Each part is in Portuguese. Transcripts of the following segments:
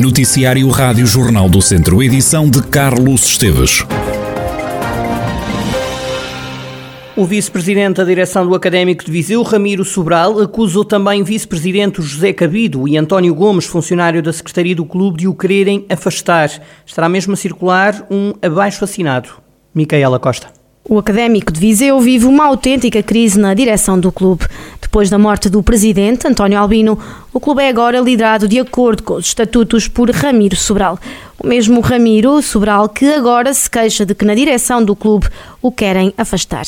Noticiário Rádio Jornal do Centro, edição de Carlos Esteves. O vice-presidente da direção do Académico de Viseu, Ramiro Sobral, acusou também vice-presidente José Cabido e António Gomes, funcionário da Secretaria do Clube, de o quererem afastar. Estará mesmo a circular um abaixo assinado. Micaela Costa. O Académico de Viseu vive uma autêntica crise na direção do clube. Depois da morte do presidente, António Albino, o clube é agora liderado de acordo com os estatutos por Ramiro Sobral. O mesmo Ramiro Sobral que agora se queixa de que na direção do clube o querem afastar.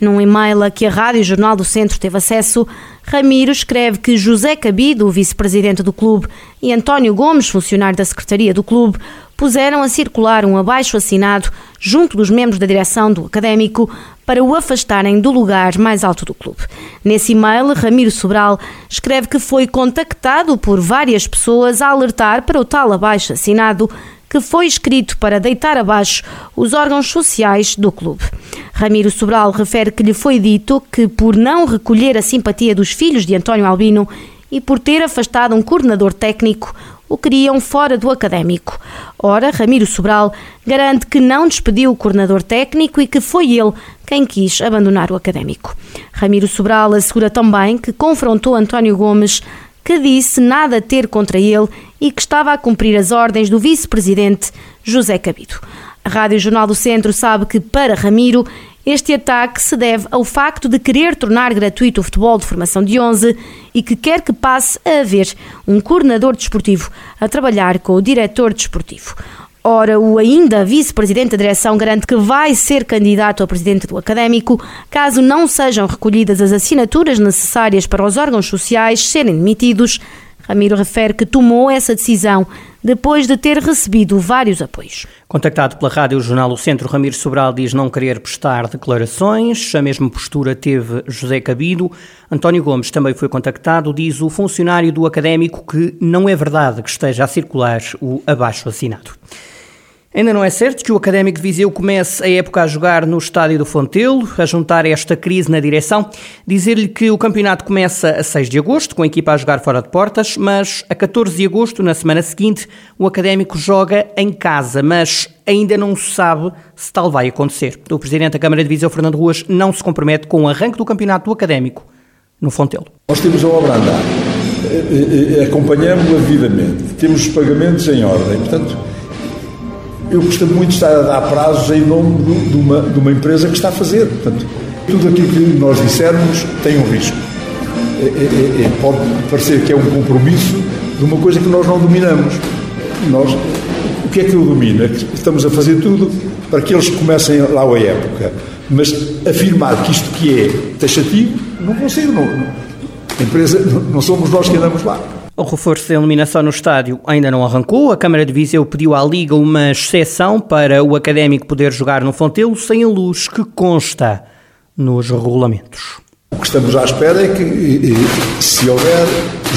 Num e-mail a que a Rádio Jornal do Centro teve acesso, Ramiro escreve que José Cabido, vice-presidente do clube, e António Gomes, funcionário da Secretaria do clube, puseram a circular um abaixo assinado junto dos membros da direção do académico para o afastarem do lugar mais alto do clube. Nesse e-mail, Ramiro Sobral escreve que foi contactado por várias pessoas a alertar para o tal abaixo assinado que foi escrito para deitar abaixo os órgãos sociais do clube. Ramiro Sobral refere que lhe foi dito que, por não recolher a simpatia dos filhos de António Albino e por ter afastado um coordenador técnico, o queriam fora do académico. Ora, Ramiro Sobral garante que não despediu o coordenador técnico e que foi ele quem quis abandonar o académico. Ramiro Sobral assegura também que confrontou António Gomes, que disse nada ter contra ele e que estava a cumprir as ordens do vice-presidente José Cabido. A Rádio Jornal do Centro sabe que, para Ramiro, este ataque se deve ao facto de querer tornar gratuito o futebol de formação de 11 e que quer que passe a haver um coordenador desportivo a trabalhar com o diretor desportivo. Ora, o ainda vice-presidente da direção garante que vai ser candidato a presidente do académico caso não sejam recolhidas as assinaturas necessárias para os órgãos sociais serem demitidos. Ramiro refere que tomou essa decisão depois de ter recebido vários apoios. Contactado pela Rádio Jornal O Centro, Ramiro Sobral diz não querer prestar declarações. A mesma postura teve José Cabido. António Gomes também foi contactado. Diz o funcionário do académico que não é verdade que esteja a circular o abaixo assinado. Ainda não é certo que o Académico de Viseu comece a época a jogar no estádio do Fontelo, a juntar esta crise na direção. Dizer-lhe que o campeonato começa a 6 de agosto, com a equipa a jogar fora de portas, mas a 14 de agosto, na semana seguinte, o Académico joga em casa, mas ainda não se sabe se tal vai acontecer. O Presidente da Câmara de Viseu, Fernando Ruas, não se compromete com o arranque do campeonato do Académico no Fontelo. Nós temos a obra a andar, eh, eh, eh, acompanhamos-la devidamente, temos os pagamentos em ordem, portanto eu costumo muito estar a dar prazos em nome de uma, de uma empresa que está a fazer. Portanto, tudo aquilo que nós dissermos tem um risco. É, é, é, é, pode parecer que é um compromisso de uma coisa que nós não dominamos. Nós, o que é que eu domino? É estamos a fazer tudo para que eles comecem lá a época. Mas afirmar que isto que é taxativo, não ser. Não, não, empresa, não somos nós que andamos lá. O reforço da iluminação no estádio ainda não arrancou. A Câmara de Viseu pediu à Liga uma exceção para o Académico poder jogar no Fontelo sem a luz que consta nos regulamentos. O que estamos à espera é que, se houver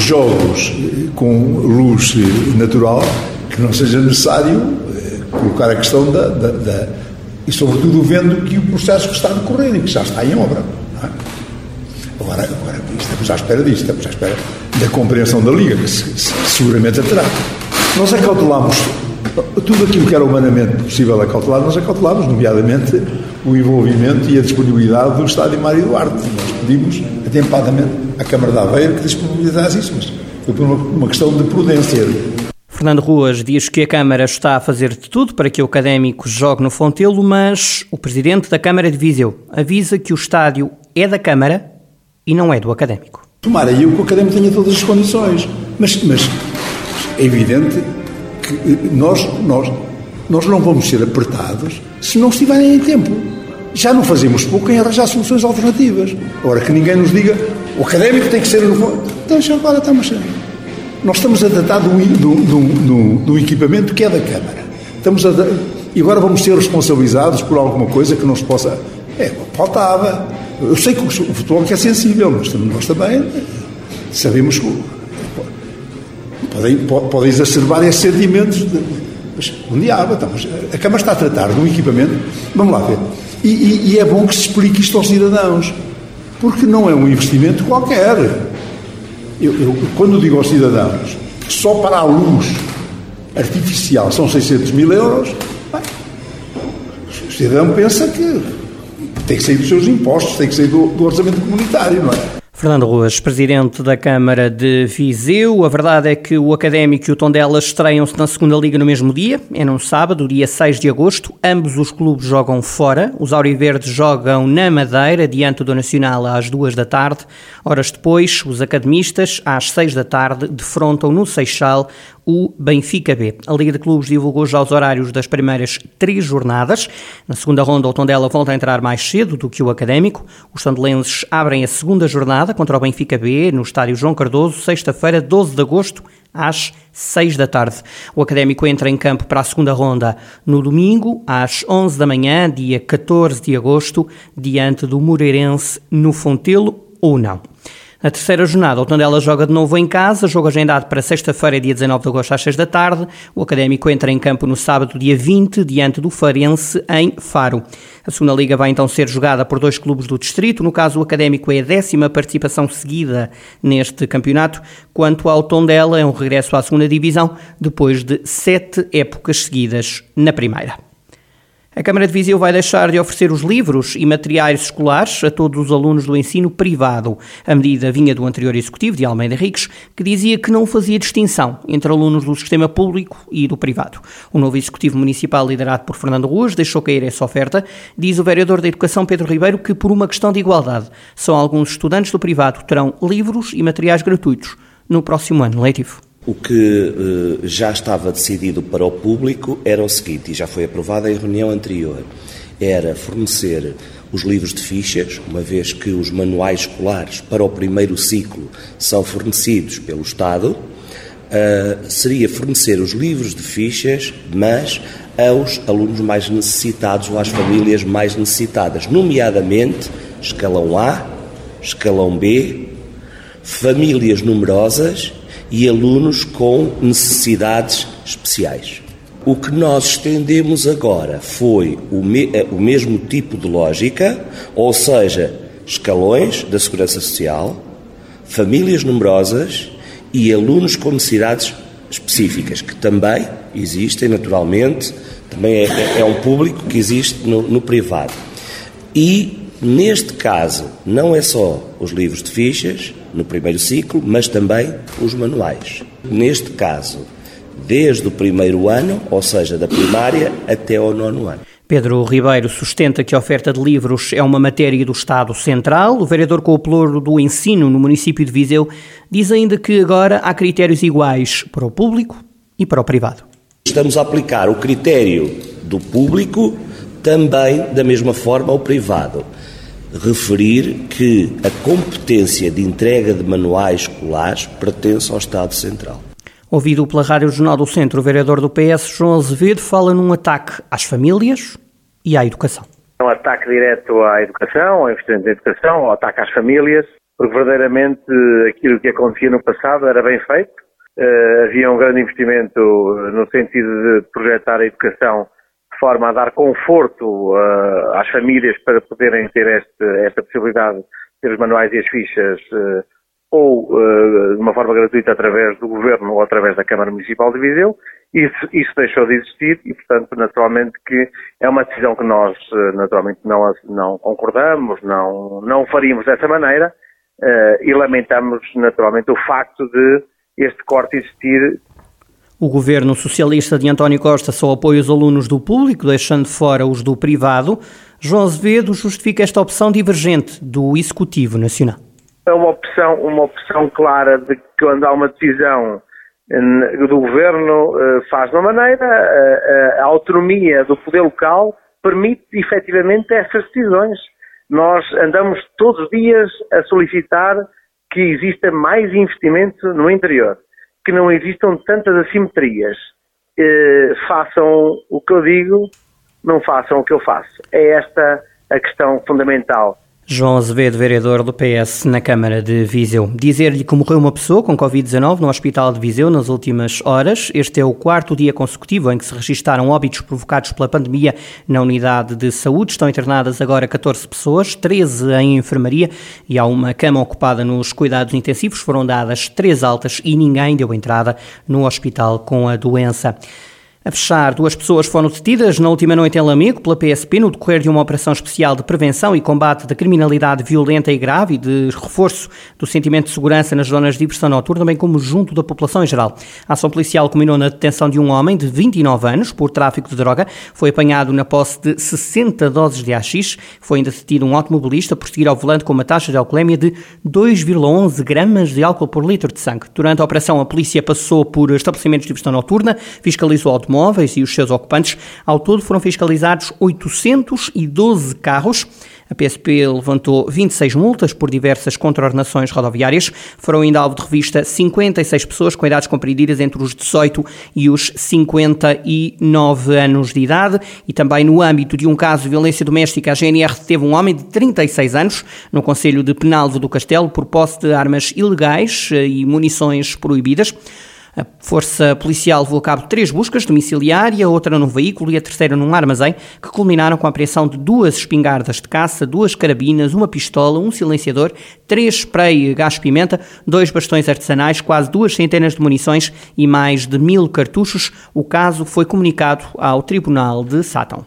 jogos com luz natural, que não seja necessário eh, colocar a questão da, da, da e sobretudo vendo que o processo que está a decorrer e que já está em obra. É? Agora, estamos à espera disso, estamos à espera da compreensão da Liga, que seguramente a terá. Nós acautelamos tudo aquilo que era humanamente possível acautelar, nós acautelamos, nomeadamente, o envolvimento e a disponibilidade do Estádio Mário Duarte. Nós pedimos atempadamente à Câmara de Aveiro que disponibilizasse isso, mas foi por uma, uma questão de prudência. Fernando Ruas diz que a Câmara está a fazer de tudo para que o académico jogue no Fontelo, mas o presidente da Câmara de Viseu avisa que o estádio é da Câmara e não é do académico. Tomara eu que o académico tenha todas as condições, mas, mas é evidente que eh, nós, nós, nós não vamos ser apertados se não estiverem em tempo. Já não fazemos pouco em arranjar soluções alternativas. Agora que ninguém nos diga o académico tem que ser no Então, já agora estamos. Nós estamos a tratar do, do, do, do, equipamento que é da Câmara. Estamos a, e agora vamos ser responsabilizados por alguma coisa que não se possa. É, faltava. Eu sei que o futebol é sensível, mas nós também sabemos que podem, podem exacerbar esses sentimentos. De, mas um diabo, então, a Câmara está a tratar de um equipamento, vamos lá ver. E, e, e, é bom que se explique isto aos cidadãos, porque não é um investimento qualquer. Eu, eu, quando digo aos cidadãos que só para a luz artificial são 600 mil euros, bem, o cidadão pensa que tem que sair dos seus impostos, tem que sair do, do orçamento comunitário, não é? Fernando Ruas, presidente da Câmara de Viseu. A verdade é que o Académico e o Tondela estreiam-se na segunda Liga no mesmo dia, é num sábado, dia 6 de agosto. Ambos os clubes jogam fora. Os Auriverdes jogam na Madeira, diante do Nacional, às duas da tarde. Horas depois, os academistas, às seis da tarde, defrontam no Seixal o Benfica B. A Liga de Clubes divulgou já os horários das primeiras três jornadas. Na segunda ronda, o Tondela volta a entrar mais cedo do que o Académico. Os tondelenses abrem a segunda jornada contra o Benfica B no estádio João Cardoso, sexta-feira, 12 de agosto, às 6 da tarde. O Académico entra em campo para a segunda ronda no domingo, às 11 da manhã, dia 14 de agosto, diante do Moreirense no Fontelo ou não. Na terceira jornada, o Tondela joga de novo em casa, jogo agendado para sexta-feira, dia 19 de agosto, às 6 da tarde. O Académico entra em campo no sábado, dia 20, diante do Farense, em Faro. A segunda liga vai então ser jogada por dois clubes do distrito. No caso, o Académico é a décima participação seguida neste campeonato. Quanto ao Tondela, é um regresso à segunda divisão, depois de sete épocas seguidas na primeira. A Câmara de Viseu vai deixar de oferecer os livros e materiais escolares a todos os alunos do ensino privado. A medida vinha do anterior executivo, de Almeida Ricos, que dizia que não fazia distinção entre alunos do sistema público e do privado. O novo executivo municipal, liderado por Fernando Ruas, deixou cair essa oferta. Diz o vereador da Educação, Pedro Ribeiro, que por uma questão de igualdade, só alguns estudantes do privado terão livros e materiais gratuitos no próximo ano letivo. O que eh, já estava decidido para o público era o seguinte, e já foi aprovado em reunião anterior, era fornecer os livros de fichas, uma vez que os manuais escolares para o primeiro ciclo são fornecidos pelo Estado, uh, seria fornecer os livros de fichas, mas aos alunos mais necessitados ou às famílias mais necessitadas, nomeadamente escalão A, escalão B, famílias numerosas e alunos com necessidades especiais. O que nós estendemos agora foi o, me, eh, o mesmo tipo de lógica, ou seja, escalões da segurança social, famílias numerosas e alunos com necessidades específicas, que também existem naturalmente, também é, é um público que existe no, no privado. E Neste caso, não é só os livros de fichas, no primeiro ciclo, mas também os manuais. Neste caso, desde o primeiro ano, ou seja, da primária até ao nono ano. Pedro Ribeiro sustenta que a oferta de livros é uma matéria do Estado Central. O vereador com o ploro do ensino no município de Viseu diz ainda que agora há critérios iguais para o público e para o privado. Estamos a aplicar o critério do público também da mesma forma ao privado referir que a competência de entrega de manuais escolares pertence ao Estado Central. Ouvido pela Rádio Jornal do Centro, o vereador do PS, João Azevedo, fala num ataque às famílias e à educação. É um ataque direto à educação, ao investimento na educação, ao ataque às famílias, porque verdadeiramente aquilo que acontecia no passado era bem feito. Uh, havia um grande investimento no sentido de projetar a educação forma a dar conforto uh, às famílias para poderem ter este, esta possibilidade de ter os manuais e as fichas uh, ou uh, de uma forma gratuita através do Governo ou através da Câmara Municipal de Viseu. Isso, isso deixou de existir e, portanto, naturalmente que é uma decisão que nós naturalmente não, não concordamos, não, não faríamos dessa maneira e lamentamos naturalmente o facto de este corte existir o governo socialista de António Costa só apoia os alunos do público, deixando fora os do privado. João Azevedo justifica esta opção divergente do Executivo Nacional. É uma opção, uma opção clara de que quando há uma decisão do governo eh, faz de uma maneira, a, autonomia do poder local permite efetivamente essas decisões. Nós andamos todos os dias a solicitar que exista mais investimento no interior que não existam tantas assimetrias. Eh, façam o que eu digo, não façam o que eu faço. É esta a questão fundamental. João Azevedo, vereador do PS na Câmara de Viseu. Dizer-lhe que morreu uma pessoa com Covid-19 no Hospital de Viseu nas últimas horas. Este é o quarto dia consecutivo em que se registaram óbitos provocados pela pandemia na unidade de saúde. Estão internadas agora 14 pessoas, 13 em enfermaria e há uma cama ocupada nos cuidados intensivos. Foram dadas três altas e ninguém deu entrada no hospital com a doença. A fechar, duas pessoas foram detidas na última noite em Lamego pela PSP no decorrer de uma operação especial de prevenção e combate da criminalidade violenta e grave e de reforço do sentimento de segurança nas zonas de diversão noturna, bem como junto da população em geral. A ação policial culminou na detenção de um homem de 29 anos por tráfico de droga. Foi apanhado na posse de 60 doses de AX. Foi ainda detido um automobilista por seguir ao volante com uma taxa de alcoolemia de 2,11 gramas de álcool por litro de sangue. Durante a operação, a polícia passou por estabelecimentos de diversão noturna, fiscalizou automóveis automóveis e os seus ocupantes. Ao todo foram fiscalizados 812 carros. A PSP levantou 26 multas por diversas contraordenações rodoviárias. Foram ainda alvo de revista 56 pessoas com idades compreendidas entre os 18 e os 59 anos de idade. E também no âmbito de um caso de violência doméstica, a GNR teve um homem de 36 anos no Conselho de Penalvo do Castelo por posse de armas ilegais eh, e munições proibidas. A Força Policial levou a cabo três buscas domiciliária, outra num veículo e a terceira num armazém, que culminaram com a apreensão de duas espingardas de caça, duas carabinas, uma pistola, um silenciador, três spray gás-pimenta, dois bastões artesanais, quase duas centenas de munições e mais de mil cartuchos. O caso foi comunicado ao Tribunal de Sátão.